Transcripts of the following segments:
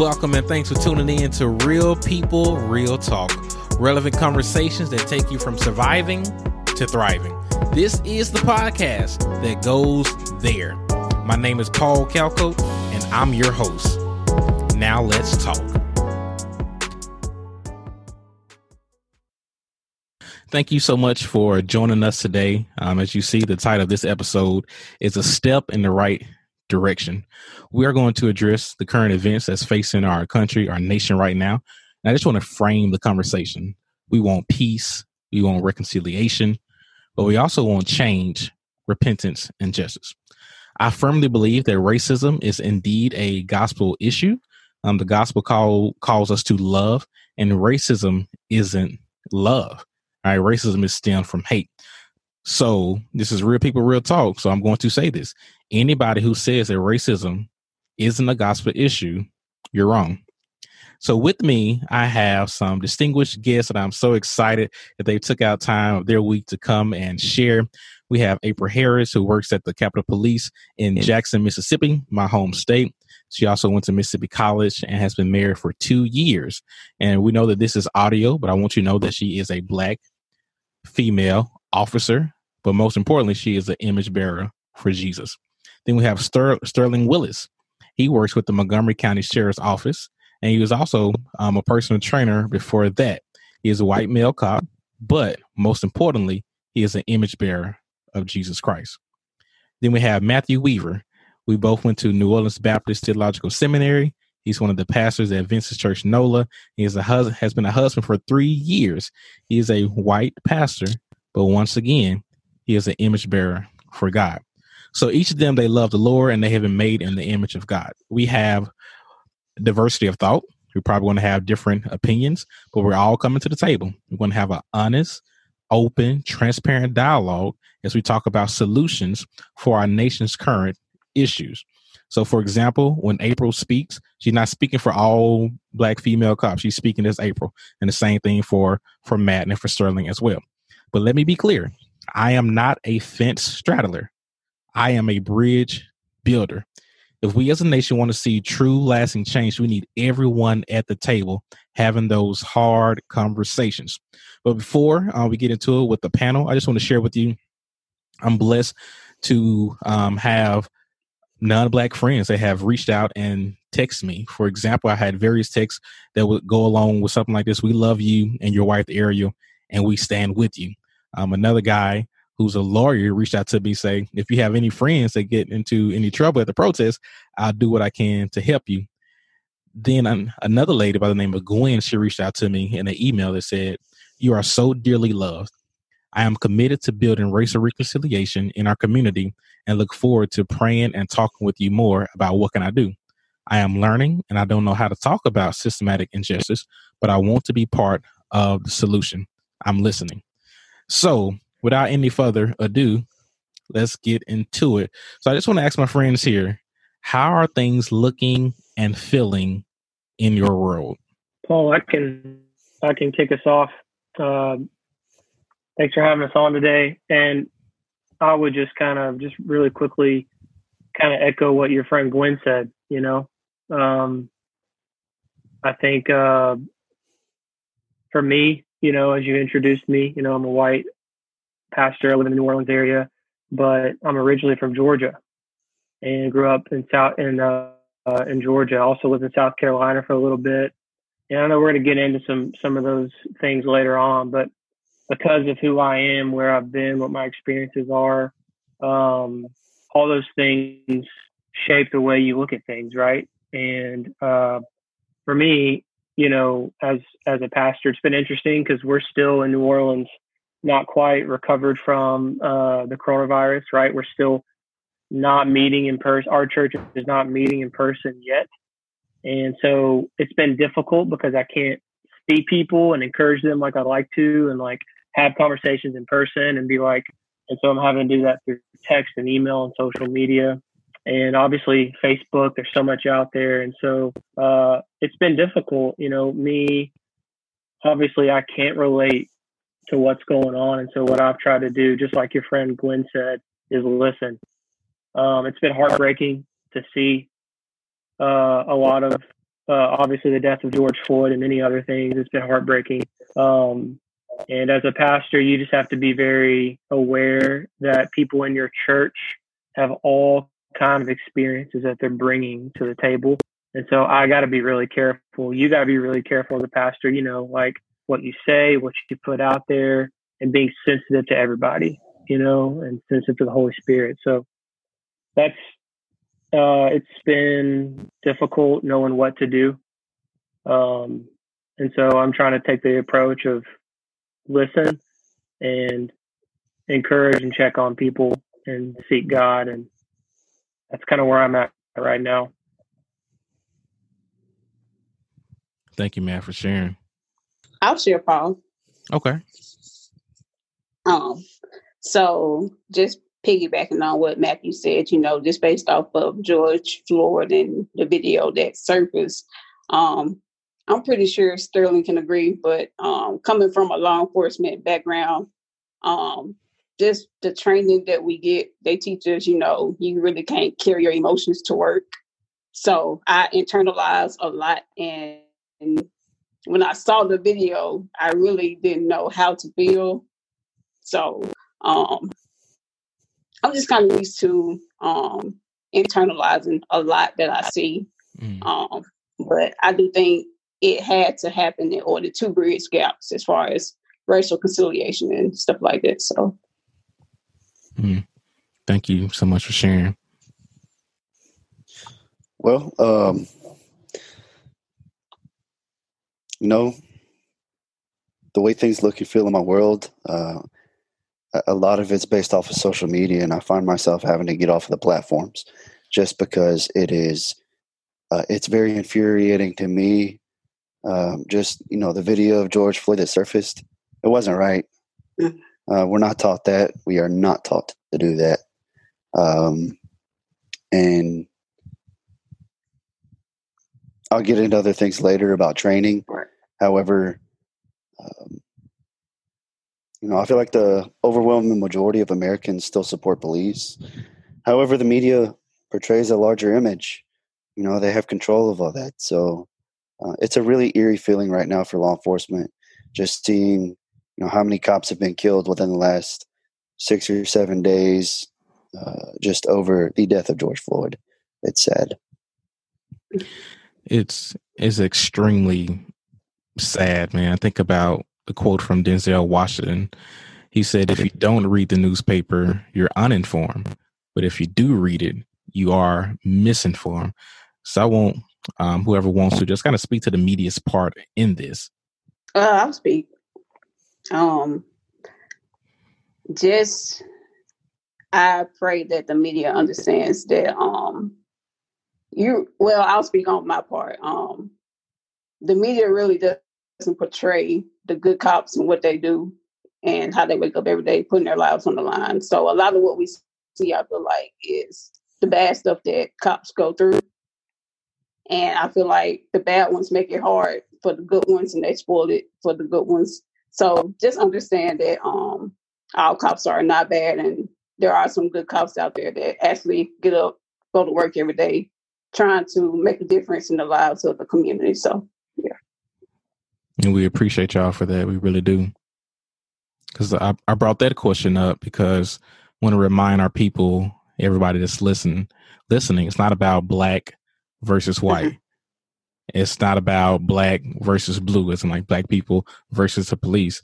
Welcome and thanks for tuning in to Real People, Real Talk. Relevant conversations that take you from surviving to thriving. This is the podcast that goes there. My name is Paul Calco, and I'm your host. Now let's talk. Thank you so much for joining us today. Um, as you see, the title of this episode is A Step in the Right Direction. We are going to address the current events that's facing our country, our nation right now. And I just want to frame the conversation. We want peace, we want reconciliation, but we also want change, repentance, and justice. I firmly believe that racism is indeed a gospel issue. Um, the gospel call calls us to love, and racism isn't love. All right, racism is stemmed from hate. So this is real people, real talk. So I'm going to say this: anybody who says that racism isn't a gospel issue, you're wrong. So with me, I have some distinguished guests that I'm so excited that they took out time of their week to come and share. We have April Harris, who works at the Capitol Police in Jackson, Mississippi, my home state. She also went to Mississippi College and has been married for two years. And we know that this is audio, but I want you to know that she is a black female officer, but most importantly, she is an image bearer for Jesus. Then we have Ster- Sterling Willis. He works with the Montgomery County Sheriff's Office, and he was also um, a personal trainer before that. He is a white male cop, but most importantly, he is an image bearer of Jesus Christ. Then we have Matthew Weaver. We both went to New Orleans Baptist Theological Seminary. He's one of the pastors at Vincent's Church NOLA. He is a husband, has been a husband for three years. He is a white pastor, but once again, he is an image bearer for God. So each of them, they love the Lord and they have been made in the image of God. We have diversity of thought. We're probably going to have different opinions, but we're all coming to the table. We're going to have an honest, open, transparent dialogue as we talk about solutions for our nation's current issues. So, for example, when April speaks, she's not speaking for all black female cops. She's speaking as April, and the same thing for for Matt and for Sterling as well. But let me be clear: I am not a fence straddler. I am a bridge builder. If we as a nation want to see true lasting change, we need everyone at the table having those hard conversations. But before uh, we get into it with the panel, I just want to share with you I'm blessed to um, have non-black friends that have reached out and text me. For example, I had various texts that would go along with something like this: "We love you and your wife Ariel, and we stand with you." Um, another guy who's a lawyer reached out to me saying, "If you have any friends that get into any trouble at the protest, I'll do what I can to help you." Then another lady by the name of Gwen, she reached out to me in an email that said, "You are so dearly loved. I am committed to building racial reconciliation in our community and look forward to praying and talking with you more about what can I do. I am learning and I don't know how to talk about systematic injustice, but I want to be part of the solution. I'm listening. So, without any further ado, let's get into it. So, I just want to ask my friends here, how are things looking and feeling in your world? Paul, I can I can kick us off. Uh, thanks for having us on today. And I would just kind of just really quickly kind of echo what your friend Gwen said, you know. Um, I think uh, for me, you know, as you introduced me, you know, I'm a white pastor. I live in the New Orleans area, but I'm originally from Georgia and grew up in South in uh, uh, in Georgia. I also lived in South Carolina for a little bit. And I know we're going to get into some some of those things later on, but because of who I am, where I've been, what my experiences are, um, all those things shape the way you look at things, right? And uh, for me, you know, as as a pastor, it's been interesting because we're still in New Orleans, not quite recovered from uh, the coronavirus, right? We're still not meeting in person. Our church is not meeting in person yet, and so it's been difficult because I can't see people and encourage them like I'd like to, and like have conversations in person and be like, and so I'm having to do that through text and email and social media. And obviously Facebook, there's so much out there. And so uh, it's been difficult, you know, me, obviously I can't relate to what's going on. And so what I've tried to do, just like your friend Gwen said, is listen. Um, it's been heartbreaking to see uh, a lot of uh, obviously the death of George Floyd and many other things. It's been heartbreaking. Um, and as a pastor, you just have to be very aware that people in your church have all kind of experiences that they're bringing to the table. And so I got to be really careful. You got to be really careful as a pastor, you know, like what you say, what you put out there, and being sensitive to everybody, you know, and sensitive to the Holy Spirit. So that's, uh, it's been difficult knowing what to do. Um, and so I'm trying to take the approach of listen and encourage and check on people and seek God. And that's kind of where I'm at right now. Thank you, man, for sharing. I'll share, Paul. Okay. Um, so just piggybacking on what Matthew said, you know, just based off of George Floyd and the video that surfaced, um, I'm pretty sure Sterling can agree, but um, coming from a law enforcement background, um, just the training that we get, they teach us, you know, you really can't carry your emotions to work. So I internalize a lot. And, and when I saw the video, I really didn't know how to feel. So um, I'm just kind of used to um, internalizing a lot that I see. Mm. Um, but I do think it had to happen in order to bridge gaps as far as racial conciliation and stuff like that. So, mm. thank you so much for sharing. Well, um, you know, the way things look and feel in my world, uh, a lot of it's based off of social media, and I find myself having to get off of the platforms just because it is. Uh, it's very infuriating to me um, just you know the video of George Floyd that surfaced, it wasn't right. Uh, we're not taught that. We are not taught to do that. Um, and I'll get into other things later about training. Right. However, um, you know, I feel like the overwhelming majority of Americans still support police. However, the media portrays a larger image. You know, they have control of all that. So uh, it's a really eerie feeling right now for law enforcement, just seeing you know how many cops have been killed within the last six or seven days, uh, just over the death of George Floyd. It's sad. It's it's extremely sad, man. Think about the quote from Denzel Washington. He said, "If you don't read the newspaper, you're uninformed, but if you do read it, you are misinformed." So I won't um, whoever wants to just kind of speak to the media's part in this. Uh, I'll speak. Um, just I pray that the media understands that um you well I'll speak on my part. Um the media really doesn't portray the good cops and what they do and how they wake up every day putting their lives on the line. So a lot of what we see I feel like is the bad stuff that cops go through and I feel like the bad ones make it hard for the good ones and they spoil it for the good ones. So just understand that um all cops are not bad and there are some good cops out there that actually get up, go to work every day, trying to make a difference in the lives of the community. So. And we appreciate y'all for that. We really do. Because I, I brought that question up because I want to remind our people, everybody that's listening, listening, it's not about black versus mm-hmm. white. It's not about black versus blue. It's like black people versus the police.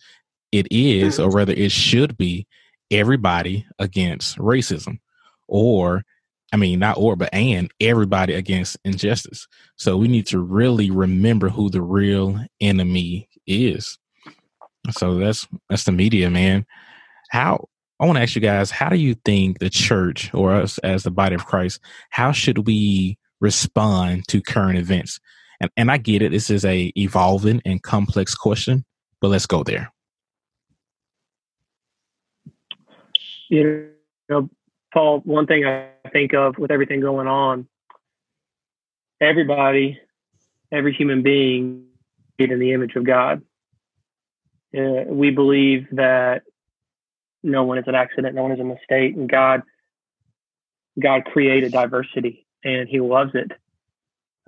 It is, or rather, it should be everybody against racism, or I mean, not or, but and everybody against injustice. So we need to really remember who the real enemy is. So that's that's the media, man. How I want to ask you guys, how do you think the church or us as the body of Christ, how should we respond to current events? And, and I get it. This is a evolving and complex question, but let's go there. You know, Paul, one thing I think of with everything going on, everybody, every human being made in the image of God. Uh, we believe that no one is an accident, no one is a mistake, and God, God created diversity and he loves it.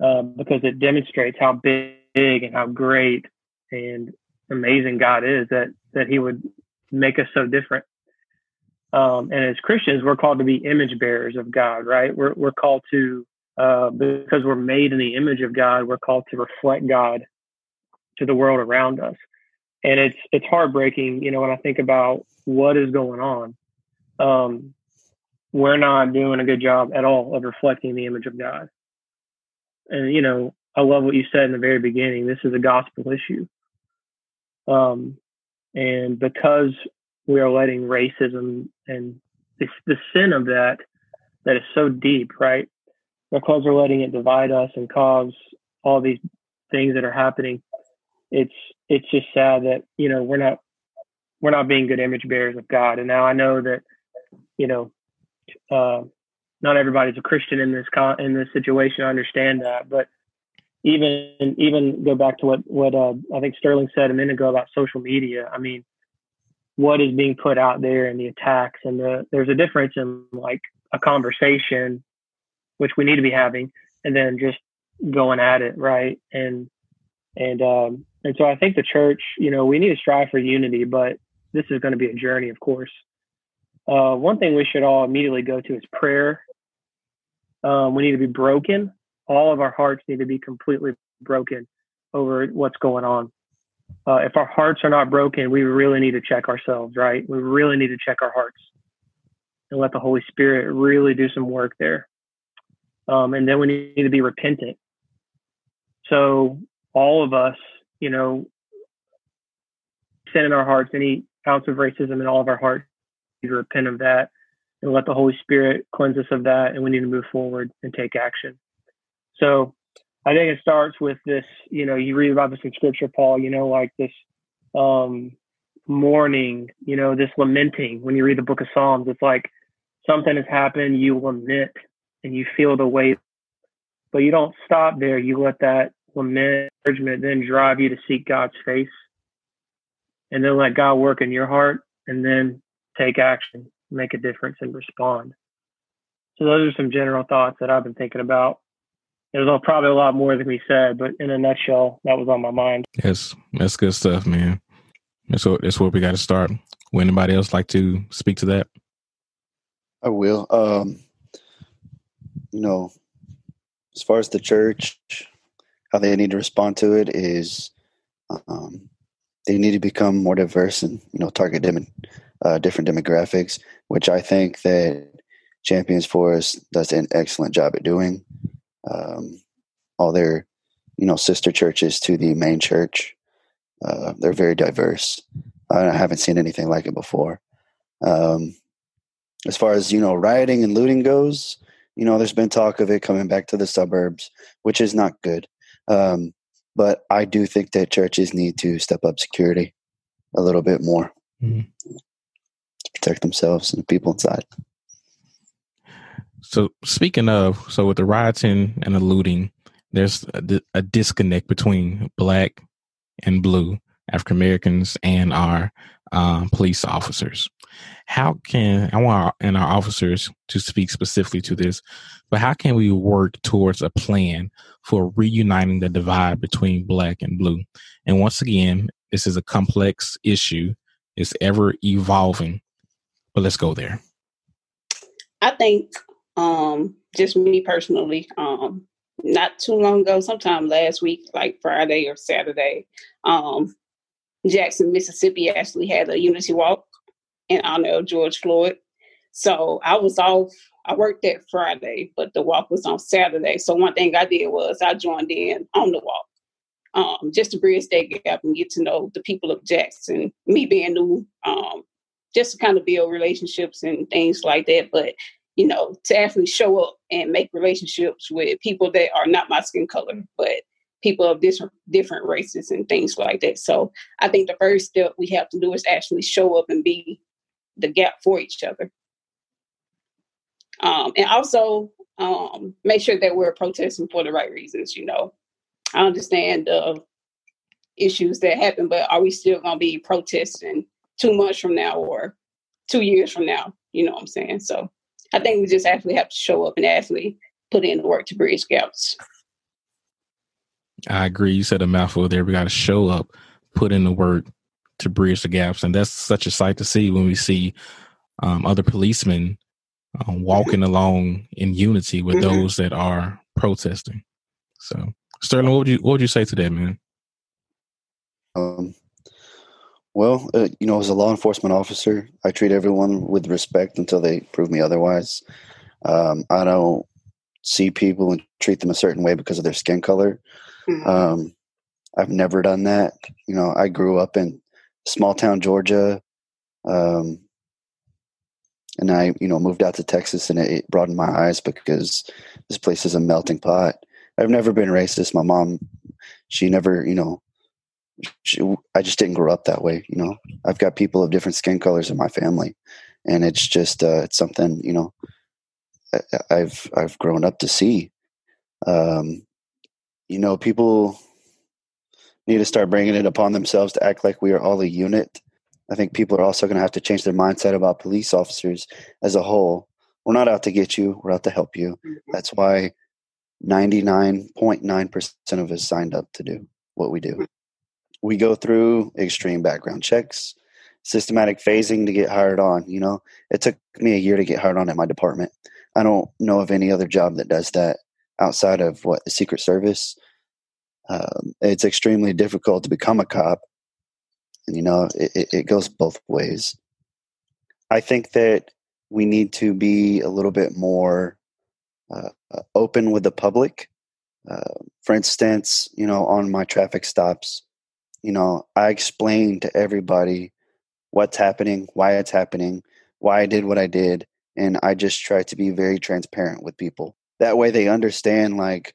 uh, because it demonstrates how big and how great and amazing God is that that He would make us so different. Um, and as Christians, we're called to be image bearers of God, right? We're we're called to uh, because we're made in the image of God. We're called to reflect God to the world around us, and it's it's heartbreaking, you know, when I think about what is going on. Um, we're not doing a good job at all of reflecting the image of God. And you know, I love what you said in the very beginning. This is a gospel issue. Um, and because we are letting racism and the, the sin of that that is so deep, right? Because we're letting it divide us and cause all these things that are happening. It's it's just sad that you know we're not we're not being good image bearers of God. And now I know that you know uh, not everybody's a Christian in this con- in this situation. I understand that, but even even go back to what what uh, I think Sterling said a minute ago about social media. I mean, what is being put out there and the attacks and the there's a difference in like a conversation, which we need to be having, and then just going at it right and and um and so I think the church, you know, we need to strive for unity, but this is going to be a journey, of course. Uh, one thing we should all immediately go to is prayer. Um, we need to be broken all of our hearts need to be completely broken over what's going on. Uh, if our hearts are not broken, we really need to check ourselves, right? We really need to check our hearts and let the Holy Spirit really do some work there. Um, and then we need to be repentant. So all of us, you know, sin in our hearts, any ounce of racism in all of our hearts, need to repent of that and let the Holy Spirit cleanse us of that. And we need to move forward and take action. So I think it starts with this, you know, you read about this in scripture, Paul, you know, like this um, mourning, you know, this lamenting. When you read the book of Psalms, it's like something has happened, you lament and you feel the weight, but you don't stop there. You let that lament, then drive you to seek God's face and then let God work in your heart and then take action, make a difference and respond. So those are some general thoughts that I've been thinking about there's probably a lot more than we said, but in a nutshell, that was on my mind. Yes, that's good stuff, man. That's what that's where we got to start. Would anybody else like to speak to that? I will. Um, you know, as far as the church, how they need to respond to it is um, they need to become more diverse and you know target dem- uh, different demographics, which I think that Champions Forest does an excellent job at doing um, all their you know sister churches to the main church. Uh, they're very diverse. I haven't seen anything like it before. Um, as far as you know, rioting and looting goes, you know, there's been talk of it coming back to the suburbs, which is not good. Um, but I do think that churches need to step up security a little bit more mm-hmm. to protect themselves and the people inside. So speaking of, so with the rioting and the looting, there's a, a disconnect between black and blue African Americans and our um, police officers. How can I want our, and our officers to speak specifically to this, but how can we work towards a plan for reuniting the divide between black and blue? And once again, this is a complex issue; it's ever evolving. But let's go there. I think um, just me personally, um, not too long ago, sometime last week, like Friday or Saturday, um, Jackson, Mississippi actually had a unity walk in honor of George Floyd. So I was off. I worked that Friday, but the walk was on Saturday. So one thing I did was I joined in on the walk, um, just to bridge that gap and get to know the people of Jackson. Me being new, um, just to kind of build relationships and things like that. But you know, to actually show up and make relationships with people that are not my skin color, but people of different different races and things like that. So I think the first step we have to do is actually show up and be the gap for each other. Um, and also um, make sure that we're protesting for the right reasons. You know, I understand the issues that happen, but are we still going to be protesting two months from now or two years from now? You know what I'm saying? So I think we just actually have to show up and actually put in the work to bridge gaps. I agree. You said a mouthful there. We got to show up, put in the work to bridge the gaps, and that's such a sight to see when we see um, other policemen uh, walking along in unity with mm-hmm. those that are protesting. So, Sterling, what would you what would you say to that, man? Um, well, uh, you know, as a law enforcement officer, I treat everyone with respect until they prove me otherwise. Um, I don't see people and treat them a certain way because of their skin color. Mm-hmm. Um, I've never done that. You know, I grew up in small town Georgia, um, and I, you know, moved out to Texas, and it, it broadened my eyes because this place is a melting pot. I've never been racist. My mom, she never, you know, I just didn't grow up that way. You know, I've got people of different skin colors in my family, and it's just uh, it's something you know I, have I've grown up to see. Um, you know, people need to start bringing it upon themselves to act like we are all a unit. I think people are also going to have to change their mindset about police officers as a whole. We're not out to get you; we're out to help you. That's why ninety nine point nine percent of us signed up to do what we do we go through extreme background checks, systematic phasing to get hired on. You know, it took me a year to get hired on at my department. I don't know of any other job that does that outside of what the Secret Service. Um, it's extremely difficult to become a cop, and you know, it, it goes both ways. I think that we need to be a little bit more uh, open with the public. Uh, for instance, you know, on my traffic stops, you know, I explain to everybody what's happening, why it's happening, why I did what I did, and I just try to be very transparent with people. That way they understand like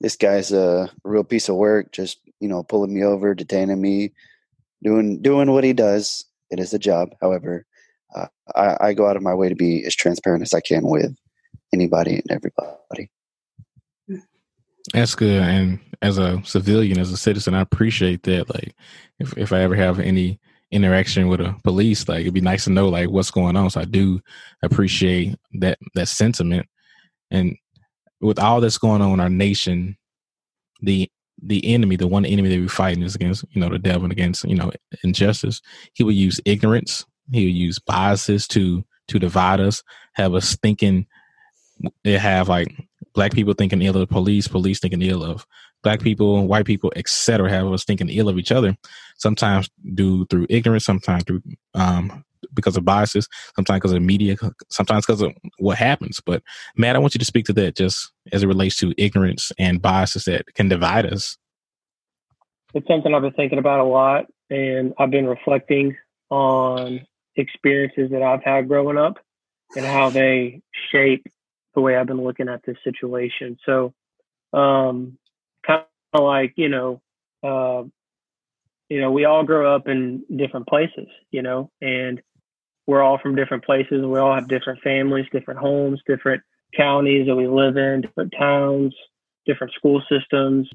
this guy's a real piece of work, just, you know, pulling me over, detaining me, doing doing what he does. It is a job. However, uh, I, I go out of my way to be as transparent as I can with anybody and everybody. That's good. And as a civilian, as a citizen, I appreciate that. Like, if if I ever have any interaction with a police, like it'd be nice to know like what's going on. So I do appreciate that that sentiment. And with all that's going on in our nation, the the enemy, the one enemy that we're fighting is against, you know, the devil and against, you know, injustice. He will use ignorance. He will use biases to to divide us, have us thinking they have like black people thinking ill of the police, police thinking ill of black people, white people, etc. Have us thinking ill of each other. Sometimes due through ignorance, sometimes through um, because of biases, sometimes because of media, sometimes because of what happens. But Matt, I want you to speak to that just as it relates to ignorance and biases that can divide us. It's something I've been thinking about a lot, and I've been reflecting on experiences that I've had growing up and how they shape the way I've been looking at this situation. So, um, kind of like you know, uh, you know, we all grow up in different places, you know, and we're all from different places, we all have different families, different homes, different counties that we live in, different towns, different school systems,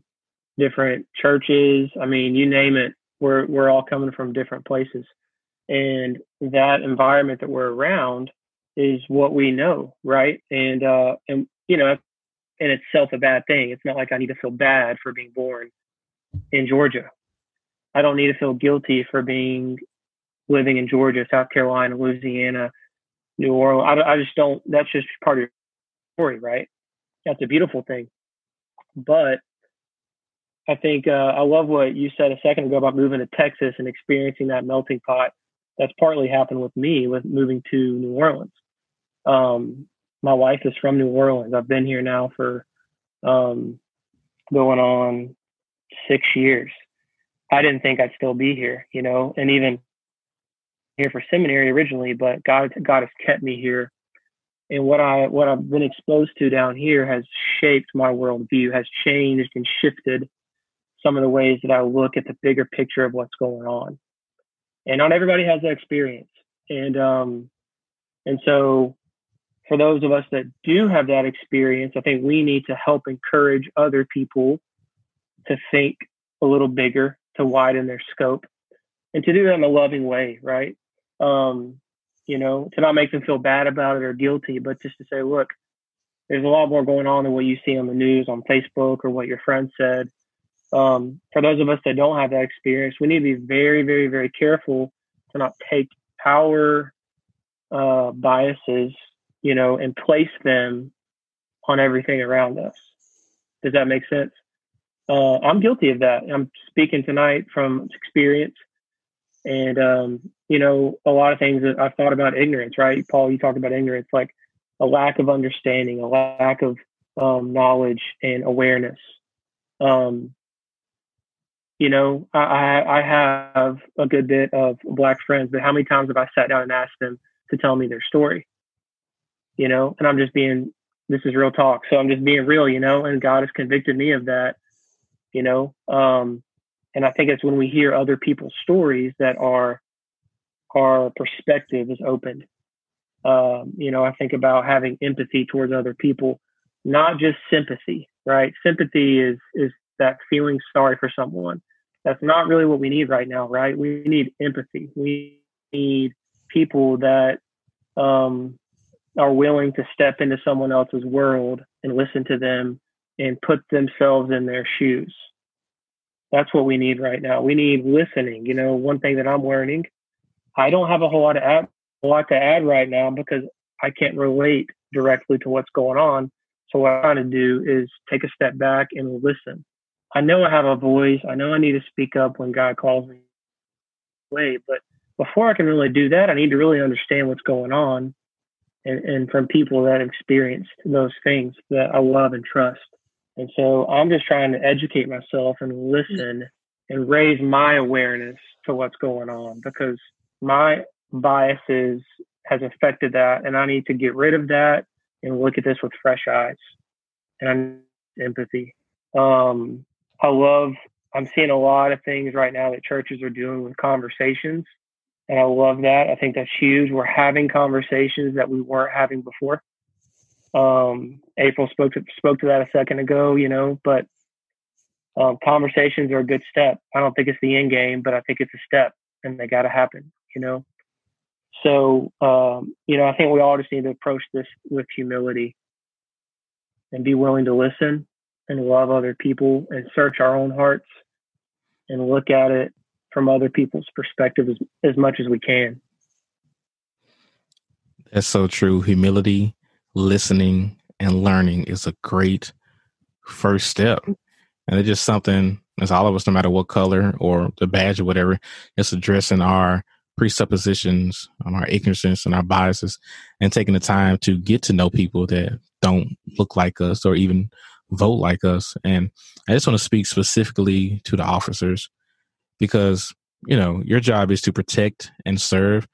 different churches. I mean, you name it. We're we're all coming from different places, and that environment that we're around is what we know, right? And uh, and you know, in itself a bad thing. It's not like I need to feel bad for being born in Georgia. I don't need to feel guilty for being living in Georgia, South Carolina, Louisiana, New Orleans. I, I just don't. That's just part of your story, right? That's a beautiful thing. But I think uh, I love what you said a second ago about moving to Texas and experiencing that melting pot. That's partly happened with me with moving to New Orleans. Um, my wife is from New Orleans. I've been here now for um, going on six years. I didn't think I'd still be here, you know, and even here for seminary originally, but God, God has kept me here. And what I what I've been exposed to down here has shaped my worldview, has changed and shifted some of the ways that I look at the bigger picture of what's going on. And not everybody has that experience. And um, and so for those of us that do have that experience, I think we need to help encourage other people to think a little bigger, to widen their scope, and to do that in a loving way, right? Um, you know, to not make them feel bad about it or guilty, but just to say, look, there's a lot more going on than what you see on the news, on Facebook, or what your friend said. um, for those of us that don't have that experience, we need to be very, very, very careful to not take our uh, biases, you know, and place them on everything around us. Does that make sense? Uh, I'm guilty of that. I'm speaking tonight from experience. And, um, you know, a lot of things that I've thought about ignorance, right? Paul, you talked about ignorance, like a lack of understanding, a lack of um, knowledge and awareness. Um, you know, I, I have a good bit of black friends, but how many times have I sat down and asked them to tell me their story? You know, and I'm just being, this is real talk. So I'm just being real, you know, and God has convicted me of that, you know. Um, and I think it's when we hear other people's stories that our our perspective is opened. Um, you know, I think about having empathy towards other people, not just sympathy, right? Sympathy is is that feeling sorry for someone. That's not really what we need right now, right? We need empathy. We need people that um, are willing to step into someone else's world and listen to them and put themselves in their shoes. That's what we need right now. We need listening. You know, one thing that I'm learning, I don't have a whole lot to add, a lot to add right now because I can't relate directly to what's going on. So what I'm trying to do is take a step back and listen. I know I have a voice. I know I need to speak up when God calls me away. But before I can really do that, I need to really understand what's going on and, and from people that experienced those things that I love and trust. And so I'm just trying to educate myself and listen and raise my awareness to what's going on because my biases has affected that and I need to get rid of that and look at this with fresh eyes and empathy. Um, I love, I'm seeing a lot of things right now that churches are doing with conversations. And I love that. I think that's huge. We're having conversations that we weren't having before. Um, April spoke to, spoke to that a second ago, you know, but um, conversations are a good step. I don't think it's the end game, but I think it's a step and they got to happen, you know? So, um, you know, I think we all just need to approach this with humility and be willing to listen and love other people and search our own hearts and look at it from other people's perspective as, as much as we can. That's so true. Humility, listening, and learning is a great first step. And it's just something as all of us, no matter what color or the badge or whatever, it's addressing our presuppositions, um, our ignorance and our biases, and taking the time to get to know people that don't look like us or even vote like us. And I just want to speak specifically to the officers because, you know, your job is to protect and serve.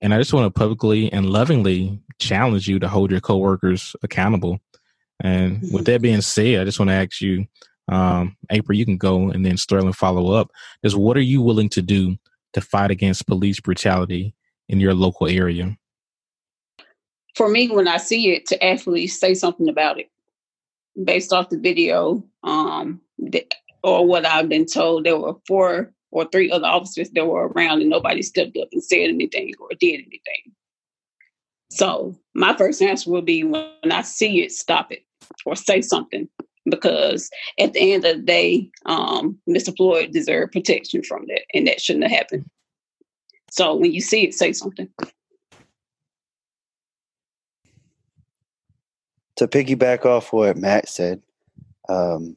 And I just want to publicly and lovingly challenge you to hold your coworkers accountable. And with mm-hmm. that being said, I just want to ask you, um, April, you can go and then Sterling follow up. Is what are you willing to do to fight against police brutality in your local area? For me, when I see it, to actually say something about it based off the video um, or what I've been told, there were four or three other officers that were around and nobody stepped up and said anything or did anything. So my first answer will be when I see it, stop it or say something because at the end of the day, um, Mr. Floyd deserved protection from that and that shouldn't have happened. So when you see it, say something. to piggyback off what Matt said, um,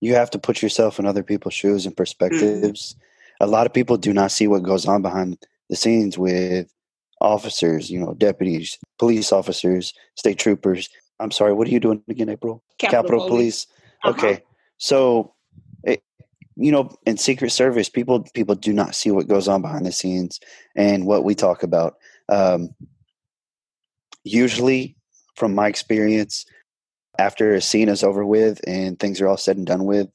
you have to put yourself in other people's shoes and perspectives. Mm-hmm. A lot of people do not see what goes on behind the scenes with officers, you know, deputies, police officers, state troopers. I'm sorry, what are you doing again, April? Capitol, Capitol Police. police. Uh-huh. Okay, so it, you know, in Secret Service, people people do not see what goes on behind the scenes and what we talk about. Um, usually, from my experience, after a scene is over with and things are all said and done with,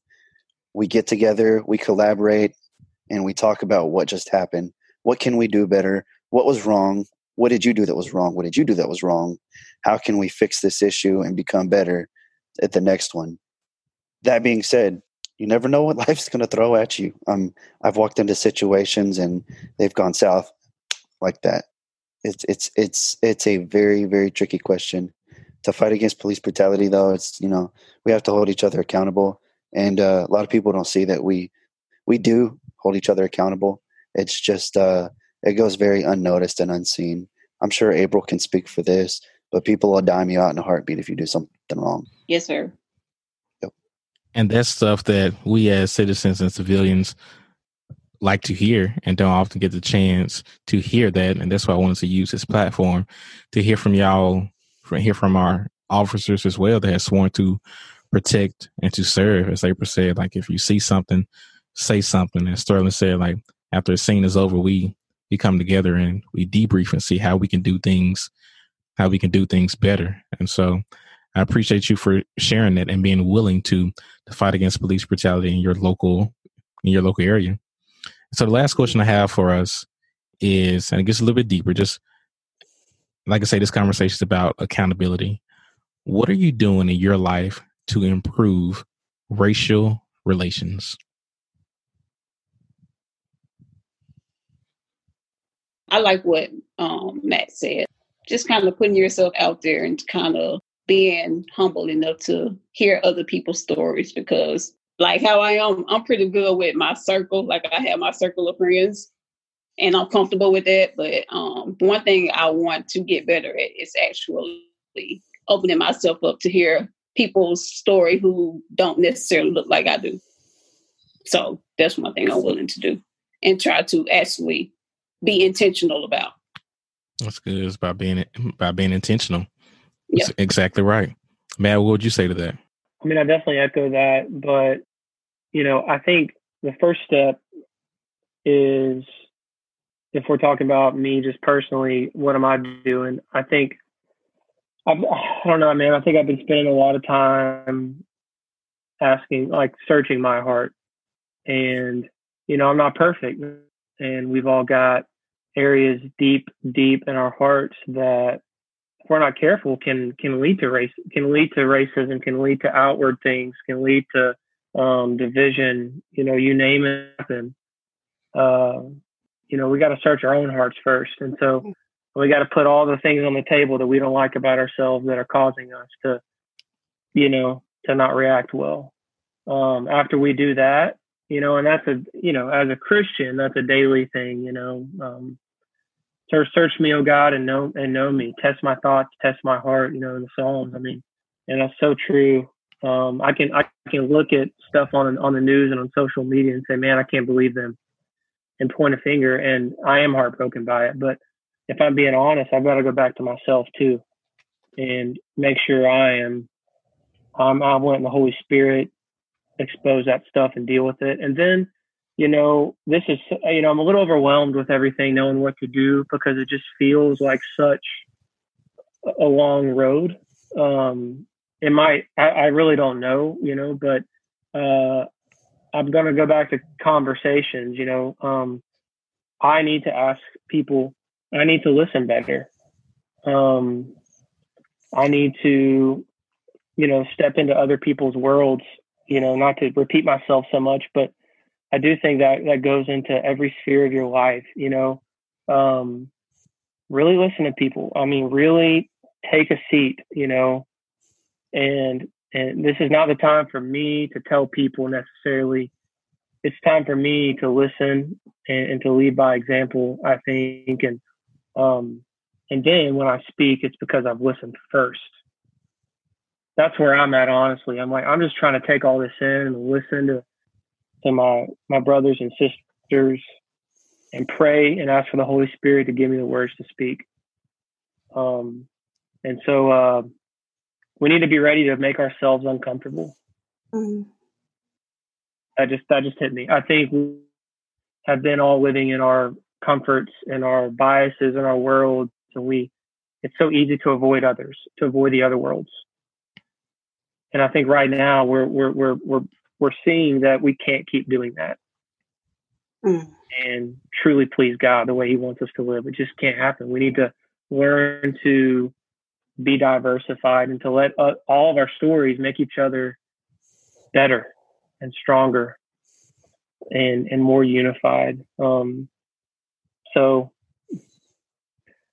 we get together, we collaborate, and we talk about what just happened. What can we do better? What was wrong? What did you do that was wrong? What did you do that was wrong? How can we fix this issue and become better at the next one? That being said, you never know what life's going to throw at you. Um, I've walked into situations and they've gone south like that it's it's it's it's a very very tricky question to fight against police brutality though it's you know we have to hold each other accountable and uh, a lot of people don't see that we we do hold each other accountable. It's just uh, it goes very unnoticed and unseen. I'm sure April can speak for this, but people will dime you out in a heartbeat if you do something wrong. Yes, sir. Yep. And that's stuff that we as citizens and civilians like to hear and don't often get the chance to hear that. And that's why I wanted to use this platform to hear from y'all, from hear from our officers as well that have sworn to protect and to serve. As April said, like if you see something, say something. As Sterling said, like after the scene is over, we we come together and we debrief and see how we can do things, how we can do things better. And so I appreciate you for sharing that and being willing to to fight against police brutality in your local in your local area. So the last question I have for us is, and it gets a little bit deeper, just like I say, this conversation is about accountability. What are you doing in your life to improve racial relations? I like what um, Matt said. Just kind of putting yourself out there and kind of being humble enough to hear other people's stories because like how I am, I'm pretty good with my circle. Like I have my circle of friends and I'm comfortable with that. But um, one thing I want to get better at is actually opening myself up to hear people's story who don't necessarily look like I do. So that's one thing I'm willing to do and try to actually be intentional about. That's good. It's about being by being intentional. Yeah, exactly right. Matt, what would you say to that? I mean, I definitely echo that, but you know, I think the first step is if we're talking about me just personally, what am I doing? I think I've, I don't know, man. I think I've been spending a lot of time asking, like, searching my heart, and you know, I'm not perfect, and we've all got areas deep, deep in our hearts that if we're not careful can can lead to race can lead to racism can lead to outward things can lead to um, division you know you name it and uh, you know we got to search our own hearts first and so we got to put all the things on the table that we don't like about ourselves that are causing us to you know to not react well. Um, after we do that you know and that's a you know as a christian that's a daily thing you know um, search, me, O God, and know and know me. Test my thoughts, test my heart. You know, in the Psalms. I mean, and that's so true. Um, I can I can look at stuff on on the news and on social media and say, man, I can't believe them, and point a finger, and I am heartbroken by it. But if I'm being honest, I've got to go back to myself too, and make sure I am. I'm, I want the Holy Spirit expose that stuff and deal with it, and then you know, this is, you know, I'm a little overwhelmed with everything, knowing what to do because it just feels like such a long road. Um, it might, I, I really don't know, you know, but uh, I'm going to go back to conversations, you know. Um, I need to ask people, I need to listen better. Um, I need to, you know, step into other people's worlds, you know, not to repeat myself so much, but I do think that that goes into every sphere of your life, you know. Um, really listen to people. I mean, really take a seat, you know. And and this is not the time for me to tell people necessarily. It's time for me to listen and, and to lead by example, I think. And um and then when I speak, it's because I've listened first. That's where I'm at, honestly. I'm like, I'm just trying to take all this in and listen to to my my brothers and sisters and pray and ask for the Holy Spirit to give me the words to speak. Um, and so uh, we need to be ready to make ourselves uncomfortable. Mm-hmm. That just that just hit me. I think we have been all living in our comforts and our biases and our worlds, and we it's so easy to avoid others, to avoid the other worlds. And I think right now we're we're we're we're we're seeing that we can't keep doing that mm. and truly please God the way He wants us to live. It just can't happen. We need to learn to be diversified and to let uh, all of our stories make each other better and stronger and and more unified. Um, so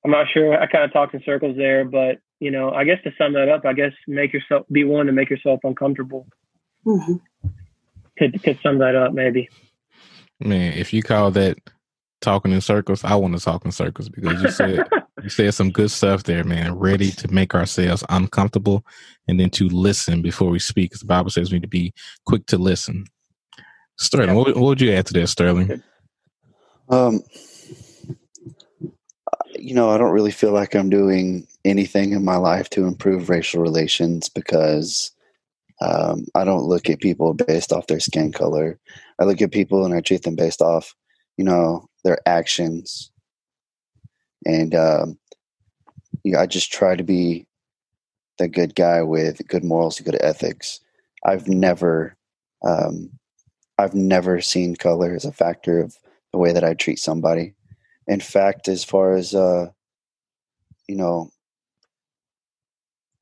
I'm not sure. I kind of talked in circles there, but you know, I guess to sum that up, I guess make yourself be willing to make yourself uncomfortable. Mm-hmm. could could sum that up maybe. Man, if you call that talking in circles, I want to talk in circles because you said you said some good stuff there, man. Ready to make ourselves uncomfortable and then to listen before we speak. Because the Bible says we need to be quick to listen. Sterling, what, what would you add to that, Sterling? Um, you know, I don't really feel like I'm doing anything in my life to improve racial relations because um, I don't look at people based off their skin color. I look at people and I treat them based off, you know, their actions. And um, know, I just try to be the good guy with good morals, and good ethics. I've never, um, I've never seen color as a factor of the way that I treat somebody. In fact, as far as uh, you know,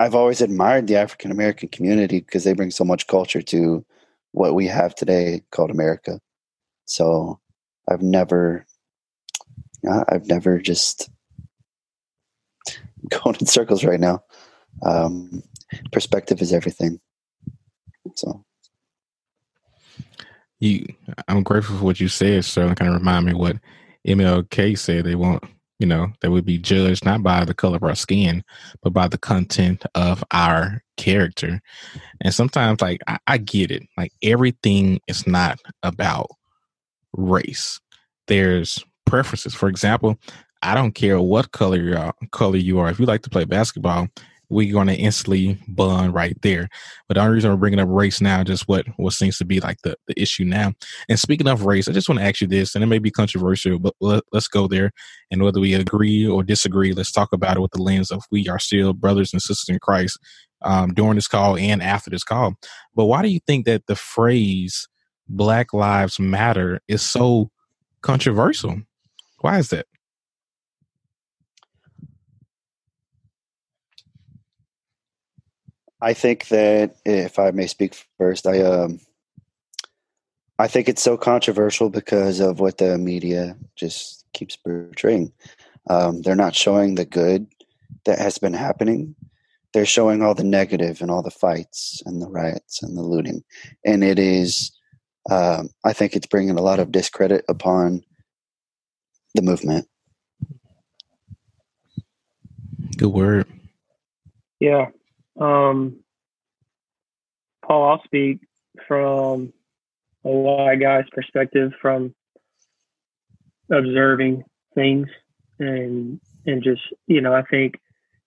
I've always admired the African American community because they bring so much culture to what we have today called America. So I've never, I've never just going in circles right now. Um, perspective is everything. So you, I'm grateful for what you said, Sterling. Kind of remind me what MLK said. They want you know, that would be judged not by the color of our skin, but by the content of our character. And sometimes, like, I, I get it. Like, everything is not about race. There's preferences. For example, I don't care what color you are, color you are. If you like to play basketball, we're going to instantly bond right there. But the only reason we're bringing up race now, just what what seems to be like the, the issue now. And speaking of race, I just want to ask you this, and it may be controversial, but let, us go there. And whether we agree or disagree, let's talk about it with the lens of we are still brothers and sisters in Christ um, during this call and after this call. But why do you think that the phrase Black Lives Matter is so controversial? Why is that? I think that if I may speak first, I um, I think it's so controversial because of what the media just keeps portraying. Um, they're not showing the good that has been happening. They're showing all the negative and all the fights and the riots and the looting, and it is. Um, I think it's bringing a lot of discredit upon the movement. Good word. Yeah, um, Paul, I'll speak from a white guy's perspective from observing things and and just you know I think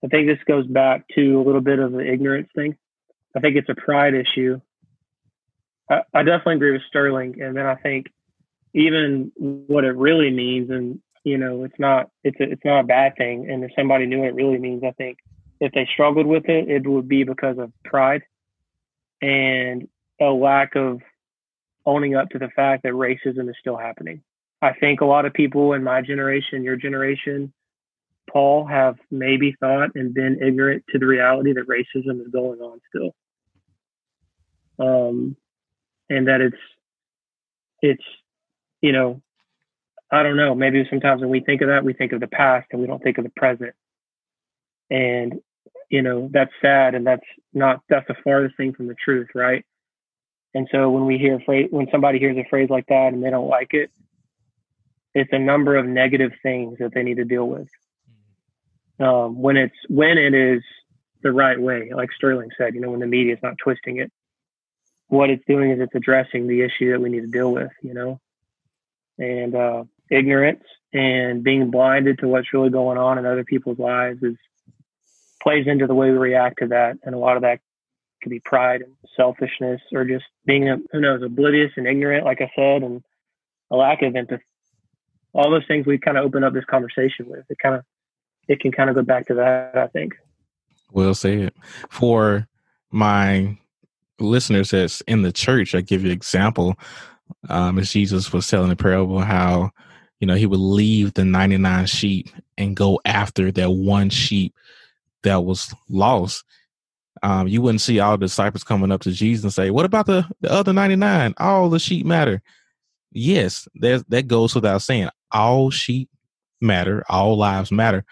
I think this goes back to a little bit of the ignorance thing. I think it's a pride issue. I, I definitely agree with Sterling, and then I think even what it really means, and you know, it's not it's a, it's not a bad thing. And if somebody knew what it really means, I think if they struggled with it, it would be because of pride and a lack of owning up to the fact that racism is still happening. I think a lot of people in my generation, your generation, Paul, have maybe thought and been ignorant to the reality that racism is going on still. Um, and that it's, it's, you know, I don't know. Maybe sometimes when we think of that, we think of the past and we don't think of the present. And, you know, that's sad and that's not, that's the farthest thing from the truth, right? And so when we hear phrase, when somebody hears a phrase like that and they don't like it, it's a number of negative things that they need to deal with. Um, when it's when it is the right way, like Sterling said, you know, when the media is not twisting it, what it's doing is it's addressing the issue that we need to deal with, you know, and uh, ignorance and being blinded to what's really going on in other people's lives is plays into the way we react to that. And a lot of that could be pride and selfishness or just being, a, who knows, oblivious and ignorant, like I said, and a lack of empathy. All those things we kind of open up this conversation with. It kind of, it can kind of go back to that, I think. Well said. For my listeners that's in the church, I give you an example. Um, as Jesus was telling the parable, how you know he would leave the 99 sheep and go after that one sheep that was lost, um, you wouldn't see all the disciples coming up to Jesus and say, "What about the, the other ninety nine? All the sheep matter." Yes, that goes without saying. All sheep matter. All lives matter.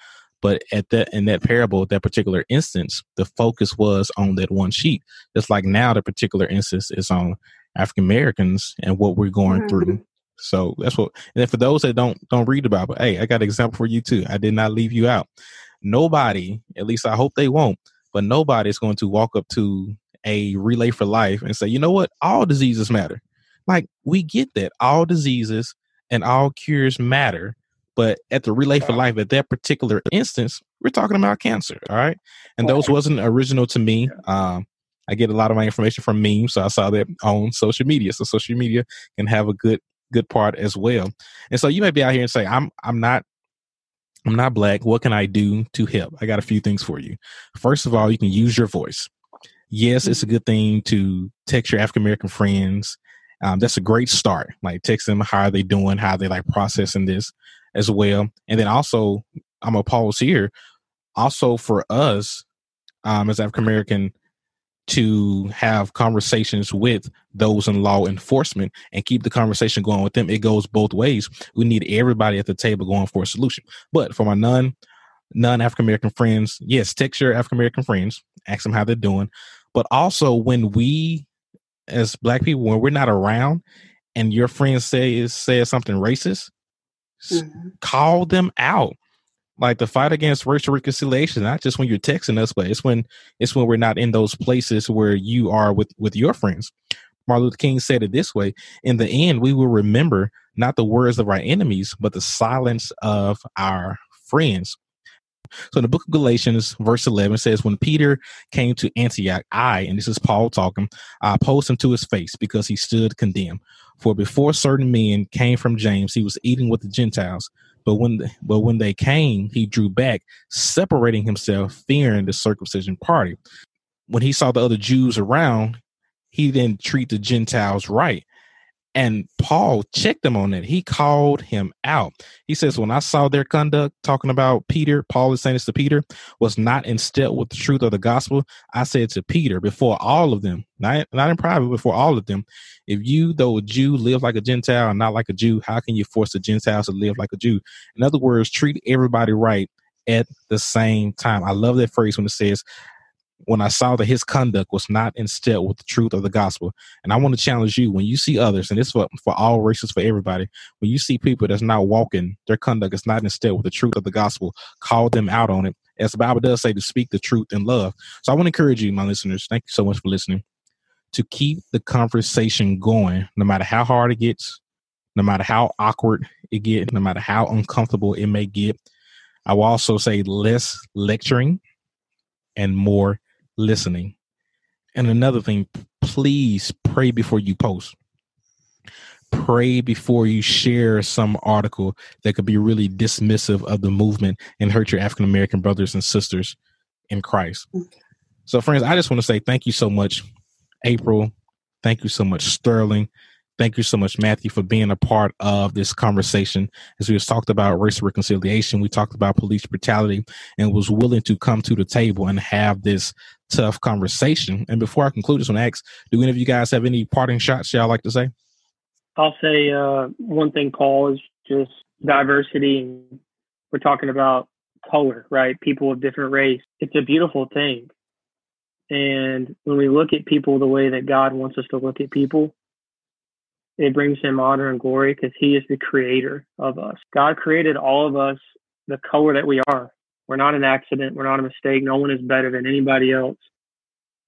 But at that in that parable, that particular instance, the focus was on that one sheep. Just like now, the particular instance is on African Americans and what we're going mm-hmm. through. So that's what. And then for those that don't don't read the Bible, hey, I got an example for you too. I did not leave you out. Nobody, at least I hope they won't, but nobody is going to walk up to a relay for life and say, you know what, all diseases matter. Like we get that all diseases and all cures matter, but at the relay for life, at that particular instance, we're talking about cancer. All right, and those wasn't original to me. Um, I get a lot of my information from memes, so I saw that on social media. So social media can have a good good part as well. And so you may be out here and say, I'm I'm not I'm not black. What can I do to help? I got a few things for you. First of all, you can use your voice. Yes, it's a good thing to text your African American friends. Um, that's a great start. Like text them how are they doing, how they like processing this as well. And then also, I'm a pause here. Also for us, um, as African American to have conversations with those in law enforcement and keep the conversation going with them. It goes both ways. We need everybody at the table going for a solution. But for my non non African American friends, yes, text your African American friends, ask them how they're doing. But also when we as black people, when we're not around and your friend says says something racist, mm-hmm. call them out like the fight against racial reconciliation not just when you're texting us but it's when it's when we're not in those places where you are with with your friends martin luther king said it this way in the end we will remember not the words of our enemies but the silence of our friends so in the book of Galatians, verse 11 says, When Peter came to Antioch, I, and this is Paul talking, I opposed him to his face because he stood condemned. For before certain men came from James, he was eating with the Gentiles. But when the, but when they came, he drew back, separating himself, fearing the circumcision party. When he saw the other Jews around, he didn't treat the Gentiles right. And Paul checked them on it. He called him out. He says, When I saw their conduct, talking about Peter, Paul is saying this to Peter, was not in step with the truth of the gospel. I said to Peter, before all of them, not, not in private, before all of them, if you, though a Jew, live like a Gentile and not like a Jew, how can you force the Gentiles to live like a Jew? In other words, treat everybody right at the same time. I love that phrase when it says, when I saw that his conduct was not in step with the truth of the gospel. And I want to challenge you when you see others, and this for, for all races, for everybody, when you see people that's not walking, their conduct is not in step with the truth of the gospel, call them out on it. As the Bible does say, to speak the truth in love. So I want to encourage you, my listeners, thank you so much for listening, to keep the conversation going, no matter how hard it gets, no matter how awkward it gets, no matter how uncomfortable it may get. I will also say less lecturing and more listening. And another thing, please pray before you post. Pray before you share some article that could be really dismissive of the movement and hurt your African American brothers and sisters in Christ. So, friends, I just want to say thank you so much, April. Thank you so much, Sterling. Thank you so much, Matthew, for being a part of this conversation. As we just talked about race reconciliation, we talked about police brutality, and was willing to come to the table and have this tough conversation. And before I conclude, this one, ask: Do any of you guys have any parting shots y'all like to say? I'll say uh, one thing, Paul, is just diversity. We're talking about color, right? People of different race. It's a beautiful thing. And when we look at people the way that God wants us to look at people, it brings him honor and glory because he is the creator of us. God created all of us the color that we are. We're not an accident. We're not a mistake. No one is better than anybody else.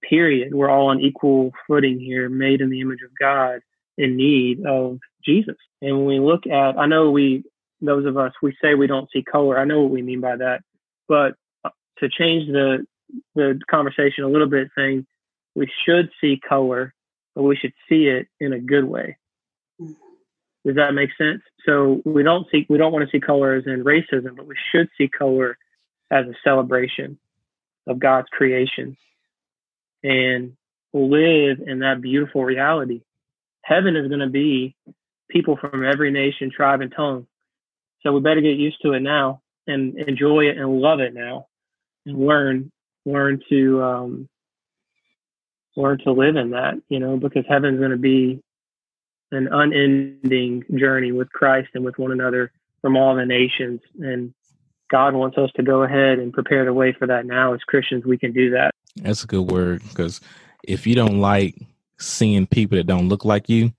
Period. We're all on equal footing here, made in the image of God in need of Jesus. And when we look at, I know we, those of us, we say we don't see color. I know what we mean by that. But uh, to change the, the conversation a little bit, saying we should see color, but we should see it in a good way. Does that make sense? So we don't see we don't want to see color as in racism, but we should see color as a celebration of God's creation and live in that beautiful reality. Heaven is going to be people from every nation, tribe, and tongue. So we better get used to it now and enjoy it and love it now and learn learn to um, learn to live in that, you know, because heaven's going to be an unending journey with Christ and with one another from all the nations. And God wants us to go ahead and prepare the way for that now. As Christians, we can do that. That's a good word because if you don't like seeing people that don't look like you,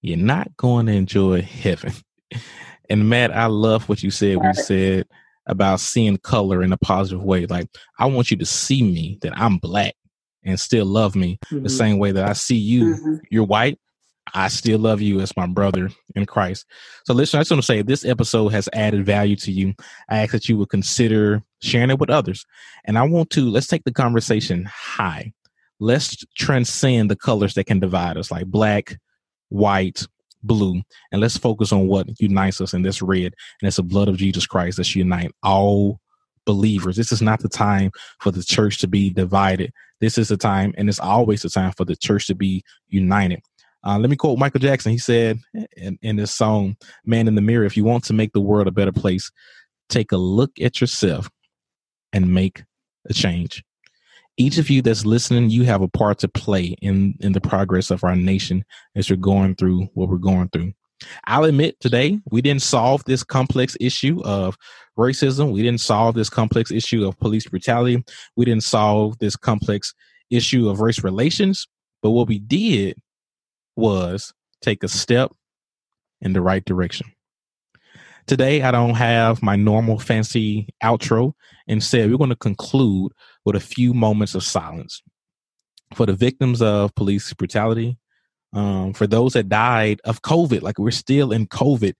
you're not going to enjoy heaven. And Matt, I love what you said. We said about seeing color in a positive way. Like, I want you to see me that I'm black and still love me mm-hmm. the same way that I see you. Mm-hmm. You're white. I still love you as my brother in Christ. So, listen, I just want to say this episode has added value to you, I ask that you would consider sharing it with others. And I want to let's take the conversation high. Let's transcend the colors that can divide us, like black, white, blue, and let's focus on what unites us in this red, and it's the blood of Jesus Christ that unite all believers. This is not the time for the church to be divided. This is the time, and it's always the time for the church to be united. Uh, let me quote Michael Jackson. He said in, in this song, Man in the Mirror, if you want to make the world a better place, take a look at yourself and make a change each of you that's listening, you have a part to play in in the progress of our nation as we're going through what we're going through. I'll admit today we didn't solve this complex issue of racism. We didn't solve this complex issue of police brutality. We didn't solve this complex issue of race relations. But what we did was take a step in the right direction. Today, I don't have my normal fancy outro. Instead, we're going to conclude with a few moments of silence for the victims of police brutality, um, for those that died of COVID. Like we're still in COVID,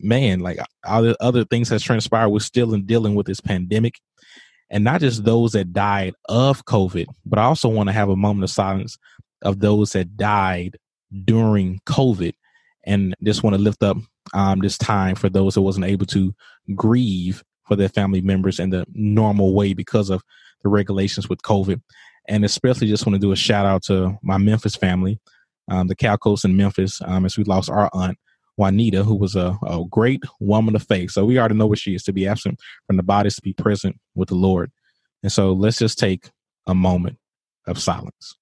man. Like other other things has transpired. We're still in dealing with this pandemic, and not just those that died of COVID, but I also want to have a moment of silence of those that died during COVID, and just want to lift up um, this time for those that wasn't able to grieve for their family members in the normal way because of the regulations with COVID. And especially just want to do a shout out to my Memphis family, um, the Calcos in Memphis, um, as we lost our aunt, Juanita, who was a, a great woman of faith. So we already know what she is to be absent from the bodies, to be present with the Lord. And so let's just take a moment of silence.